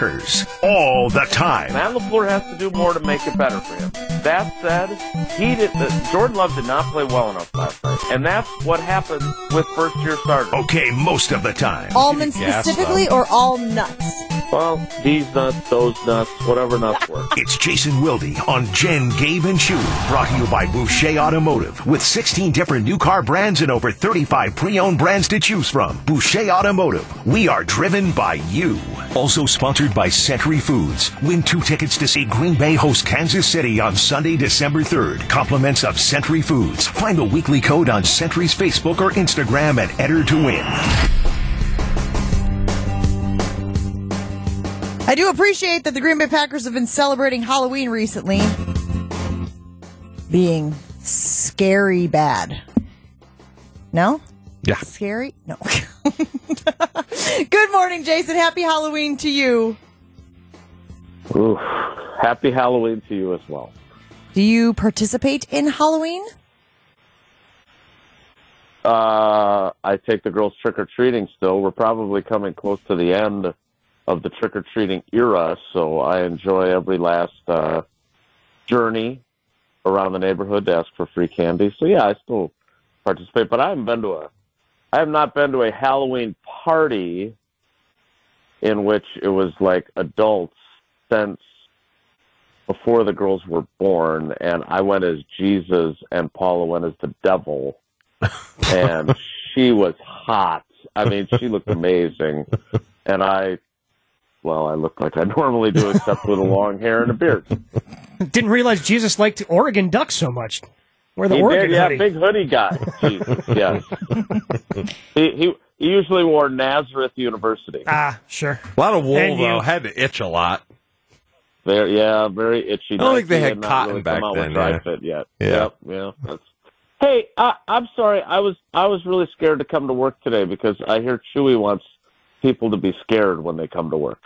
Packers all the time. Matt LaFleur has to do more to make it better for him. That said, he did. Uh, Jordan Love did not play well enough last night, and that's what happens with first-year starters. Okay, most of the time. Almonds specifically, or all nuts? Well, these nuts, those nuts, whatever nuts work. It's Jason Wilde on Jen, Gabe, and Chewy. Brought to you by Boucher Automotive. With 16 different new car brands and over 35 pre-owned brands to choose from. Boucher Automotive. We are driven by you. Also sponsored by Century Foods. Win two tickets to see Green Bay host Kansas City on Sunday, December 3rd. Compliments of Century Foods. Find the weekly code on Century's Facebook or Instagram and enter to win. I do appreciate that the Green Bay Packers have been celebrating Halloween recently, being scary bad. No? Yeah. Scary? No. Good morning, Jason. Happy Halloween to you. Oof. Happy Halloween to you as well. Do you participate in Halloween? Uh, I take the girls trick or treating still. We're probably coming close to the end of the trick or treating era, so I enjoy every last uh, journey around the neighborhood to ask for free candy. So yeah, I still participate, but I haven't been to a, I have not been to a Halloween party in which it was like adults since before the girls were born, and I went as Jesus and Paula went as the devil, and she was hot. I mean, she looked amazing, and I well, I looked like I normally do, except with a long hair and a beard. Didn't realize Jesus liked Oregon Ducks so much. We're the he Oregon did, yeah, hoodie. big hoodie guy. Jesus, yes. he, he he usually wore Nazareth University. Ah, sure. A lot of wool And you. though had to itch a lot. Very, yeah, very itchy. I don't think they Nike had cotton really back come out then, With dry yeah. fit yet. Yeah. Yep, yeah. That's... Hey, I, I'm sorry. I was I was really scared to come to work today because I hear Chewy wants people to be scared when they come to work.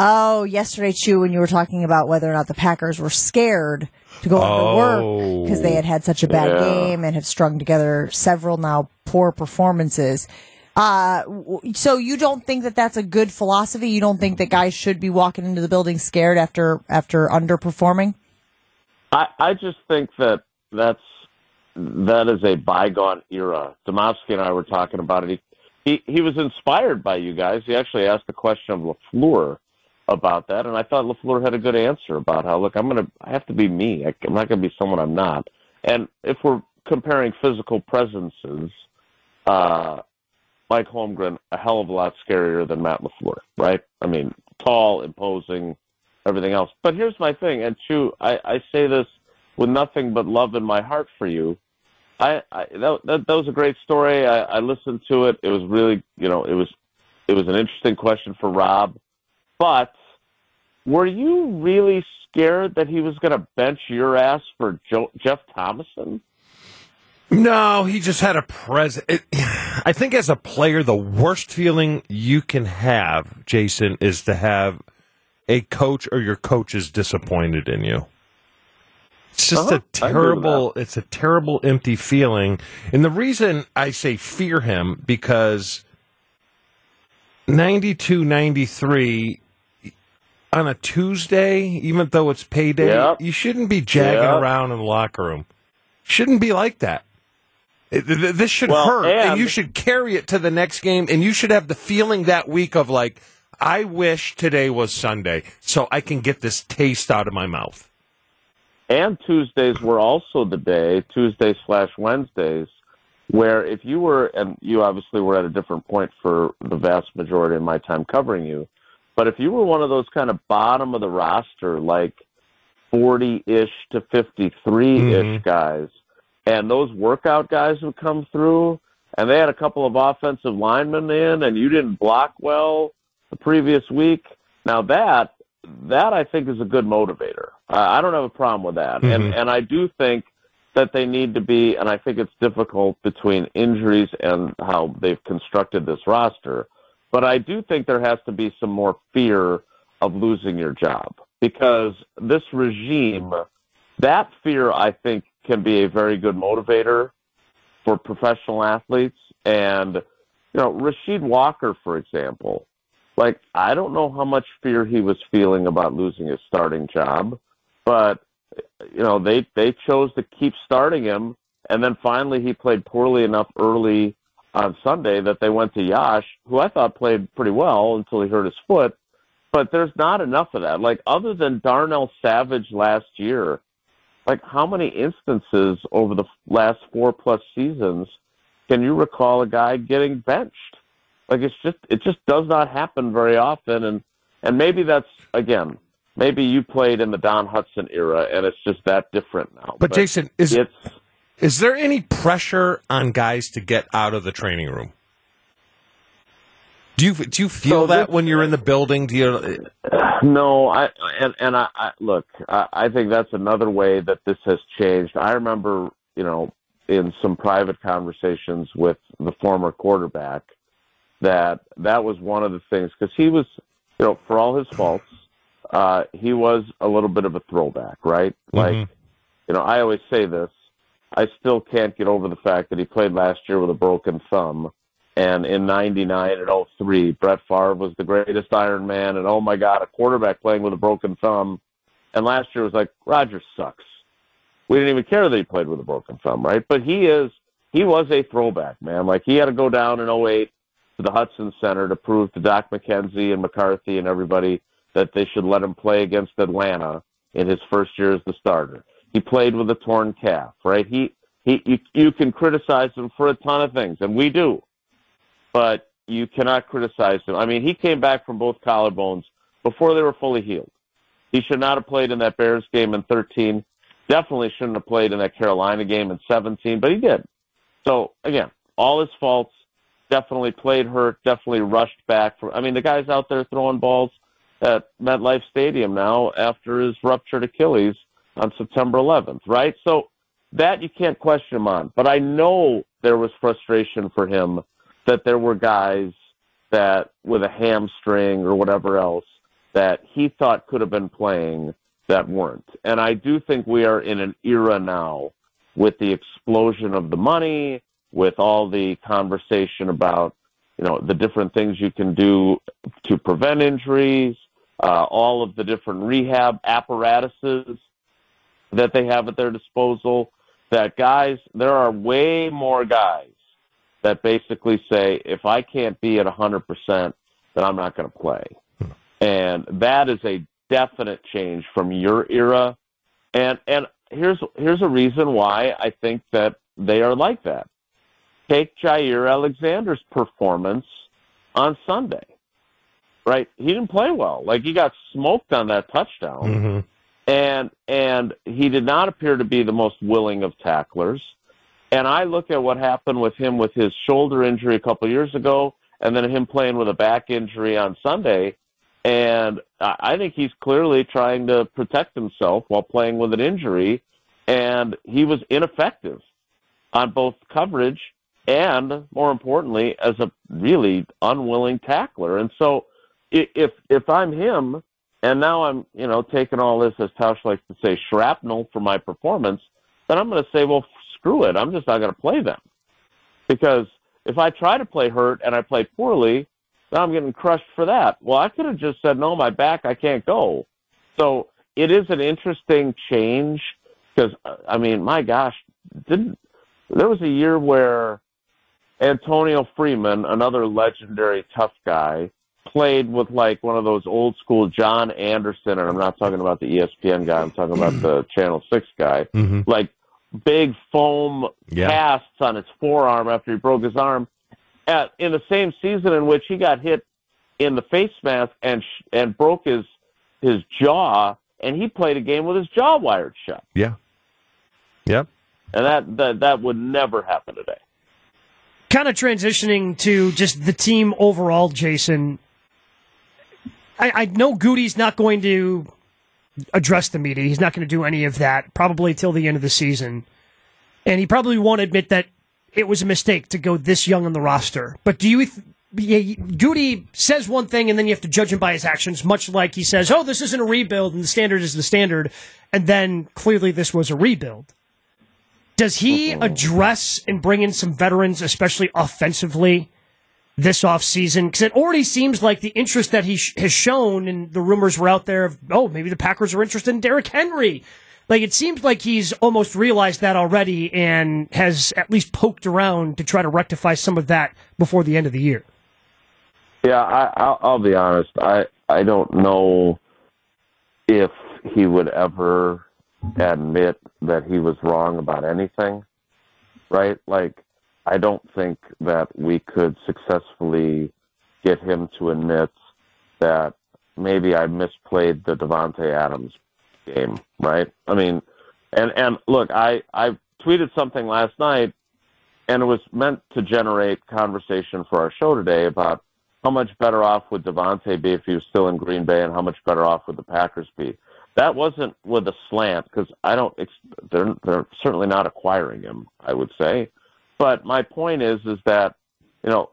Oh, yesterday, Chew, when you were talking about whether or not the Packers were scared to go Oh. work because they had had such a bad Yeah. game and have strung together several now poor performances. Uh, so you don't think that that's a good philosophy? You don't think that guys should be walking into the building scared after after underperforming? I, I just think that that's that is a bygone era. Demovsky and I were talking about it. He, he he was inspired by you guys. He actually asked the question of Lafleur about that, and I thought Lafleur had a good answer about how look, I'm gonna I have to be me. I'm not gonna be someone I'm not. And if we're comparing physical presences, uh, Mike Holmgren a hell of a lot scarier than Matt Lafleur, right? I mean, tall, imposing, everything else. But here's my thing, and Chu, I, I say this with nothing but love in my heart for you. I, I that, that that was a great story. I, I listened to it. It was really, you know, it was it was an interesting question for Rob. But were you really scared that he was going to bench your ass for jo- Jeff Thomason? No, he just had a present. I think as a player, the worst feeling you can have, Jason, is to have a coach or your coaches disappointed in you. It's just Uh-huh. a terrible. It's a terrible, empty feeling. And the reason I say fear him because 92, 93 on a Tuesday, even though it's payday, Yep. you shouldn't be jagging Yep. around in the locker room. Shouldn't be like that. It- th- th- This should Well, hurt, and, and- you should carry it to the next game, and you should have the feeling that week of like, I wish today was Sunday, so I can get this taste out of my mouth. and Tuesdays were also the day, Tuesdays slash Wednesdays, where if you were, and you obviously were at a different point for the vast majority of my time covering you, but if you were one of those kind of bottom of the roster, like 40 ish to 53 ish Mhm. guys, and those workout guys would come through, and they had a couple of offensive linemen in, and you didn't block well the previous week. Now that that I think is a good motivator. I I don't have a problem with that, and Mhm. and I do think that they need to be, and I think it's difficult between injuries and how they've constructed this roster. But I do think there has to be some more fear of losing your job because this regime, that fear, I think, can be a very good motivator for professional athletes. And, you know, Rasheed Walker, for example, like I don't know how much fear he was feeling about losing his starting job, but you know they they chose to keep starting him, and then finally he played poorly enough early on Sunday that they went to Yosh, who I thought played pretty well until he hurt his foot. But there's not enough of that. Like other than Darnell Savage last year, like how many instances over the last four plus seasons can you recall a guy getting benched? Like it's just it just does not happen very often, and and maybe that's again maybe you played in the Don Hutson era, and it's just that different now. But, but Jason, is it's is there any pressure on guys to get out of the training room? Do you do you feel so that this, when you're in the building? Do you? No, I and and I, I look. I, I think that's another way that this has changed. I remember, you know, in some private conversations with the former quarterback, that that was one of the things because he was, you know, for all his faults, uh, he was a little bit of a throwback, right? Mm-hmm. Like, you know, I always say this. I still can't get over the fact that he played last year with a broken thumb. And in 99 and 03, Brett Favre was the greatest Iron Man. And oh my God, a quarterback playing with a broken thumb. And last year was like, Rodgers sucks. We didn't even care that he played with a broken thumb, right? But he is, he was a throwback, man. Like he had to go down in 08 to the Hutson Center to prove to Doc McKenzie and McCarthy and everybody that they should let him play against Atlanta in his first year as the starter. He played with a torn calf, right? He he you, you can criticize him for a ton of things, and we do, but you cannot criticize him. I mean, he came back from both collarbones before they were fully healed. He should not have played in that Bears game in 13. Definitely shouldn't have played in that Carolina game in 17, but he did. So again, all his faults. Definitely played hurt. Definitely rushed back. From, I mean, the guy's out there throwing balls at MetLife Stadium now after his ruptured Achilles on September 11th, right? So that you can't question him on. But I know there was frustration for him that there were guys that with a hamstring or whatever else that he thought could have been playing that weren't. And I do think we are in an era now with the explosion of the money, with all the conversation about, you know, the different things you can do to prevent injuries, uh, all of the different rehab apparatuses that they have at their disposal. That guys, there are way more guys that basically say, if I can't be at 100%, then I'm not going to play. And that is a definite change from your era. And, and here's, here's a reason why I think that they are like that. Take Jaire Alexander's performance on Sunday right? He didn't play well. Like he got smoked on that touchdown. Mm-hmm. And and he did not appear to be the most willing of tacklers. And I look at what happened with him with his shoulder injury a couple years ago and then him playing with a back injury on Sunday. And I think he's clearly trying to protect himself while playing with an injury. And he was ineffective on both coverage and, more importantly, as a really unwilling tackler. And so if if I'm him, and now I'm you know taking all this as Tausch likes to say shrapnel for my performance, then I'm going to say, well, screw it, I'm just not going to play them because if I try to play hurt and I play poorly, then I'm getting crushed for that. Well, I could have just said, no, my back, I can't go. So it is an interesting change because uh, I mean, my gosh, didn't there was a year where Antonio Freeman, another legendary tough guy, played with like one of those old school John Anderson, and I'm not talking about the ESPN guy. I'm talking about the Channel Six guy. Mm-hmm. Like big foam yeah. casts on his forearm after he broke his arm. At, in the same season in which he got hit in the face mask and sh- and broke his his jaw, and he played a game with his jaw wired shut. Yeah. Yep. And that that that would never happen today. Kind of transitioning to just the team overall, Jason. I, I know Goody's not going to address the media. He's not going to do any of that probably till the end of the season. And he probably won't admit that it was a mistake to go this young on the roster. But do you yeah, Goody says one thing and then you have to judge him by his actions, much like he says, "Oh, this isn't a rebuild and the standard is the standard," and then clearly this was a rebuild. Does he address and bring in some veterans, especially offensively, this offseason? Because it already seems like the interest that he sh- has shown, and the rumors were out there of, oh, maybe the Packers are interested in Derrick Henry. Like it seems like he's almost realized that already and has at least poked around to try to rectify some of that before the end of the year. Yeah, I, I'll, I'll be honest. I I don't know if he would ever admit that he was wrong about anything, right? Like, I don't think that we could successfully get him to admit that maybe I misplayed the Davante Adams game, right? I mean, and and look, I I tweeted something last night, and it was meant to generate conversation for our show today about how much better off would Davante be if he was still in Green Bay, and how much better off would the Packers be? That wasn't with a slant because I don't. They're they're certainly not acquiring him. I would say, but my point is is that you know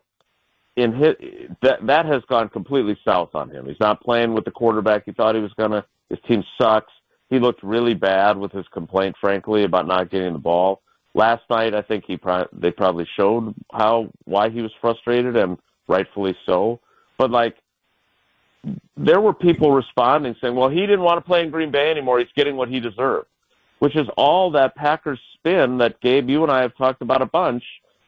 in his that that has gone completely south on him. He's not playing with the quarterback he thought he was gonna. His team sucks. He looked really bad with his complaint, frankly, about not getting the ball. Last night, I think he pro- they probably showed how why he was frustrated and rightfully so. But like, there were people responding saying, "Well, he didn't want to play in Green Bay anymore. He's getting what he deserved," which is all that Packers spin that Gabe, you and I have talked about a bunch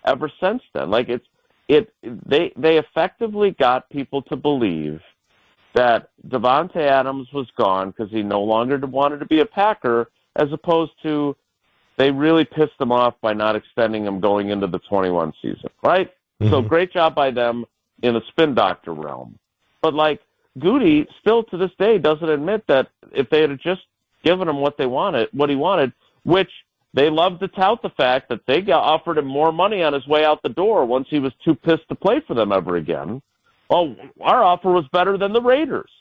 ever since then. Like it's it they they effectively got people to believe that Davante Adams was gone because he no longer wanted to be a Packer, as opposed to they really pissed him off by not extending him going into the 21 season, right? Mm-hmm. So great job by them in the spin doctor realm. But like Goody still to this day doesn't admit that if they had just given him what they wanted, what he wanted, which they love to tout the fact that they got offered him more money on his way out the door once he was too pissed to play for them ever again. Well, our offer was better than the Raiders.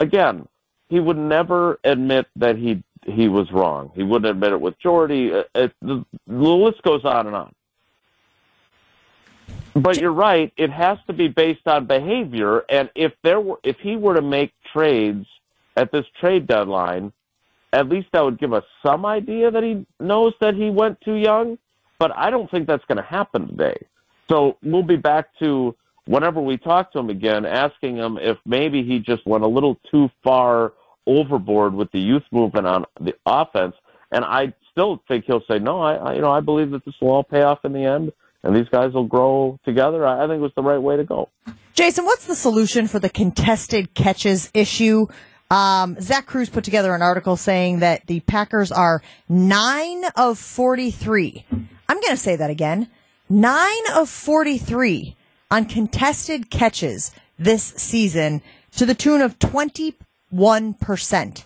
Again, he would never admit that he he was wrong. He wouldn't admit it with Jordy. It, it, the, the list goes on and on. But you're right. It has to be based on behavior. And if there were, if he were to make trades at this trade deadline, at least that would give us some idea that he knows that he went too young. But I don't think that's going to happen today. So we'll be back to whenever we talk to him again, asking him if maybe he just went a little too far overboard with the youth movement on the offense. And I still think he'll say, no, I, I you know, I believe that this will all pay off in the end and these guys will grow together. I think it was the right way to go. Jason, what's the solution for the contested catches issue? Um, Zach Kruse put together an article saying that the Packers are nine of 43. I'm going to say that again. Nine of 43 on contested catches this season to the tune of 21%.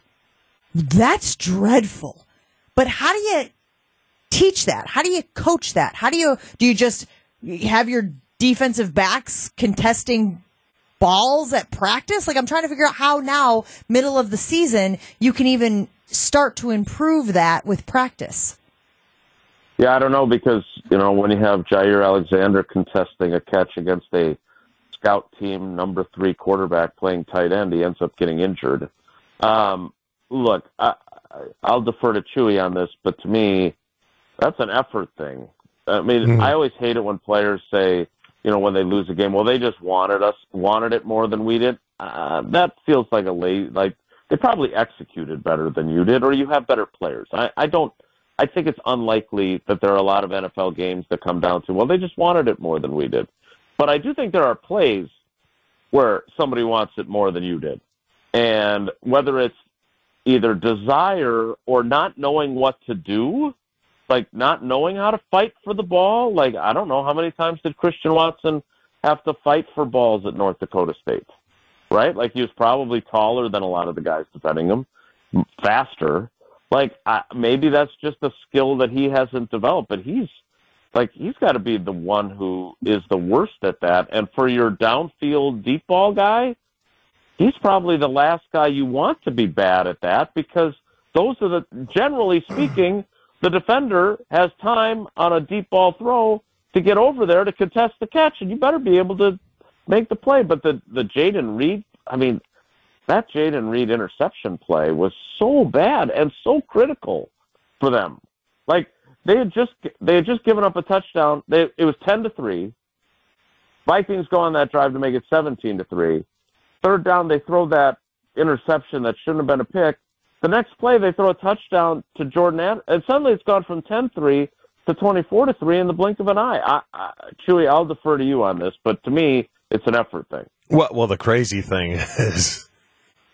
That's dreadful. But how do you teach that? How do you coach that? How do you do you just have your defensive backs contesting balls at practice? Like I'm trying to figure out how now, middle of the season, you can even start to improve that with practice. Yeah, I don't know because you know when you have Jaire Alexander contesting a catch against a scout team number three quarterback playing tight end, he ends up getting injured. Um, look, I, I'll defer to Chewy on this, but to me, that's an effort thing. I mean, mm-hmm. I always hate it when players say, you know, when they lose a game, well, they just wanted us, wanted it more than we did. Uh, that feels like a late, like they probably executed better than you did, or you have better players. I, I don't. I think it's unlikely that there are a lot of NFL games that come down to, well, they just wanted it more than we did. But I do think there are plays where somebody wants it more than you did. And whether it's either desire or not knowing what to do, like not knowing how to fight for the ball. Like I don't know how many times did Christian Watson have to fight for balls at North Dakota State, right? Like he was probably taller than a lot of the guys defending him, faster. Like I, maybe that's just a skill that he hasn't developed, but he's like he's got to be the one who is the worst at that. And for your downfield deep ball guy, he's probably the last guy you want to be bad at that because those are the generally speaking the defender has time on a deep ball throw to get over there to contest the catch, and you better be able to make the play. But the the Jayden Reed, I mean, that Jayden Reed interception play was so bad and so critical for them. Like they had just they had just given up a touchdown. They, it was ten to three. Vikings go on that drive to make it 17 to 3. Third down, they throw that interception that shouldn't have been a pick. The next play, they throw a touchdown to Jordan, Ad- and suddenly it's gone from 10 3 to 24 to 3 in the blink of an eye. I, I, Chewy, I'll defer to you on this, but to me, it's an effort thing. Well, well, the crazy thing is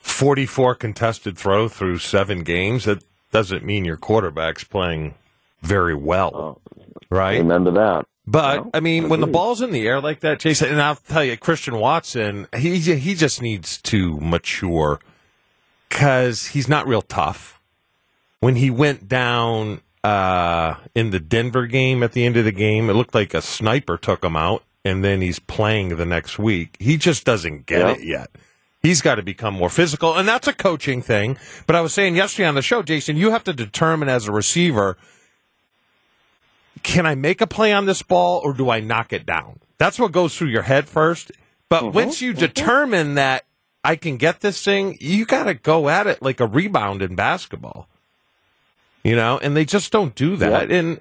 44 contested throw through seven games. That doesn't mean your quarterback's playing very well, Oh, right? amen to that. But Well, I mean, when the ball's in the air like that, Jason, and I'll tell you, Christian Watson, he he just needs to mature because he's not real tough. When he went down uh, in the Denver game at the end of the game, it looked like a sniper took him out, and then he's playing the next week. He just doesn't get Yeah. it yet. He's got to become more physical, and that's a coaching thing. But I was saying yesterday on the show, Jason, you have to determine as a receiver can I make a play on this ball or do I knock it down? That's what goes through your head first. But once you determine that I can get this thing, you got to go at it like a rebound in basketball. You know, and they just don't do that. And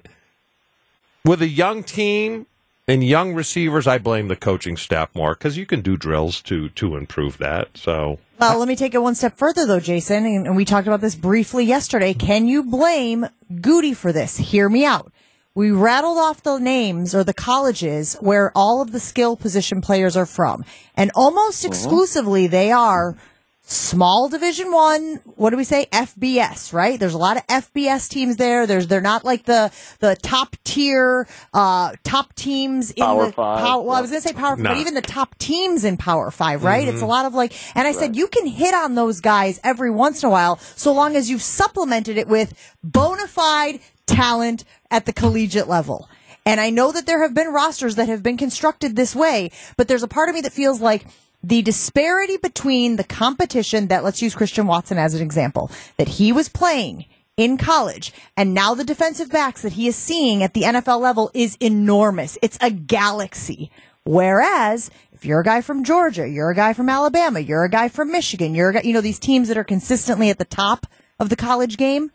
with a young team and young receivers, I blame the coaching staff more because you can do drills to to improve that. So Well, let me take it one step further, though, Jason, and, and we talked about this briefly yesterday. Can you blame Goody for this? Hear me out. We rattled off the names or the colleges where all of the skill position players are from, and almost exclusively they are small division one what do we say? Fbs right? There's a lot of fbs teams there. There's they're not like the the top tier uh top teams in Power the five, power, well i was gonna say power five but even the top teams in power five right? It's a lot of like and i said you can hit on those guys every once in a while so long as you've supplemented it with bona fide talent at the collegiate level and I know that there have been rosters that have been constructed this way, but there's a part of me that feels like the disparity between the competition that let's use Christian Watson as an example, that he was playing in college and now the defensive backs that he is seeing at the NFL level is enormous. It's a galaxy. Whereas if you're a guy from Georgia, you're a guy from Alabama, you're a guy from Michigan, you're a guy, you know, these teams that are consistently at the top of the college game,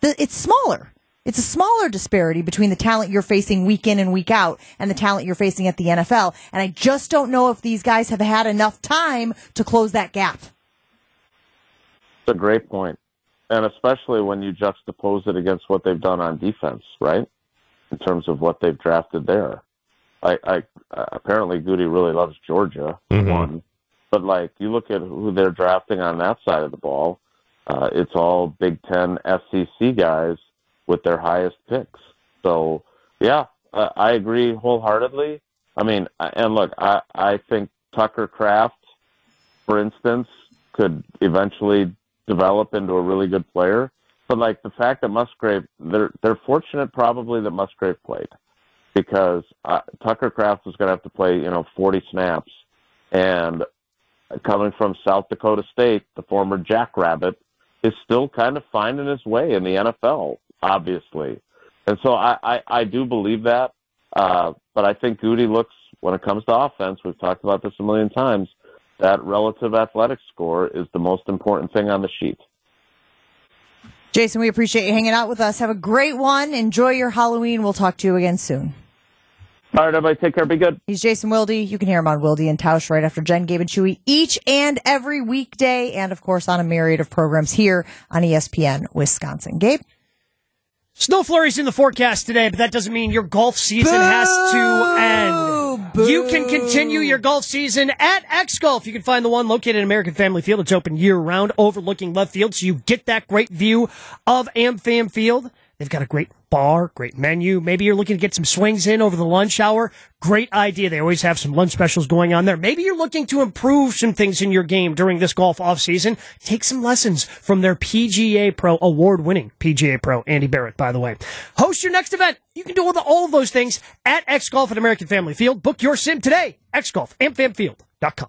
the, it's smaller. It's a smaller disparity between the talent you're facing week in and week out and the talent you're facing at the NFL. And I just don't know if these guys have had enough time to close that gap. It's a great point. point, and especially when you juxtapose it against what they've done on defense, right? In terms of what they've drafted there. I, I uh, apparently Goody really loves Georgia, Mhm. one, but like you look at who they're drafting on that side of the ball, uh, it's all Big Ten SEC guys with their highest picks. So yeah, uh, I agree wholeheartedly. I mean, I- and look, I I think Tucker Kraft, for instance, could eventually develop into a really good player. But like the fact that Musgrave, they're they're fortunate probably that Musgrave played because uh, Tucker Kraft was going to have to play you know 40 snaps, and coming from South Dakota State, the former Jackrabbit is still kind of finding his way in the NFL, obviously, and so I I, I do believe that. Uh, but I think Goody looks when it comes to offense. We've talked about this a million times. That relative athletic score is the most important thing on the sheet. Jason, we appreciate you hanging out with us. Have a great one. Enjoy your Halloween. We'll talk to you again soon. All right, everybody, take care. Be good. He's Jason Wilde. You can hear him on Wilde and Tausch right after Jen, Gabe, and Chewy each and every weekday, and of course on a myriad of programs here on ESPN Wisconsin. Gabe? Snow flurries in the forecast today, but that doesn't mean your golf season has to end. Boo. You can continue your golf season at X Golf. You can find the one located in American Family Field. It's open year round, overlooking left field, so you get that great view of AmFam Field. They've got a great bar, great menu. Maybe you're looking to get some swings in over the lunch hour. Great idea. They always have some lunch specials going on there. Maybe you're looking to improve some things in your game during this golf off season. Take some lessons from their PGA Pro award winning PGA Pro, Andy Barrett, by the way. Host your next event. You can do all, the, all of those things at X Golf at American Family Field. Book your sim today. X Golf, amfamfield.com.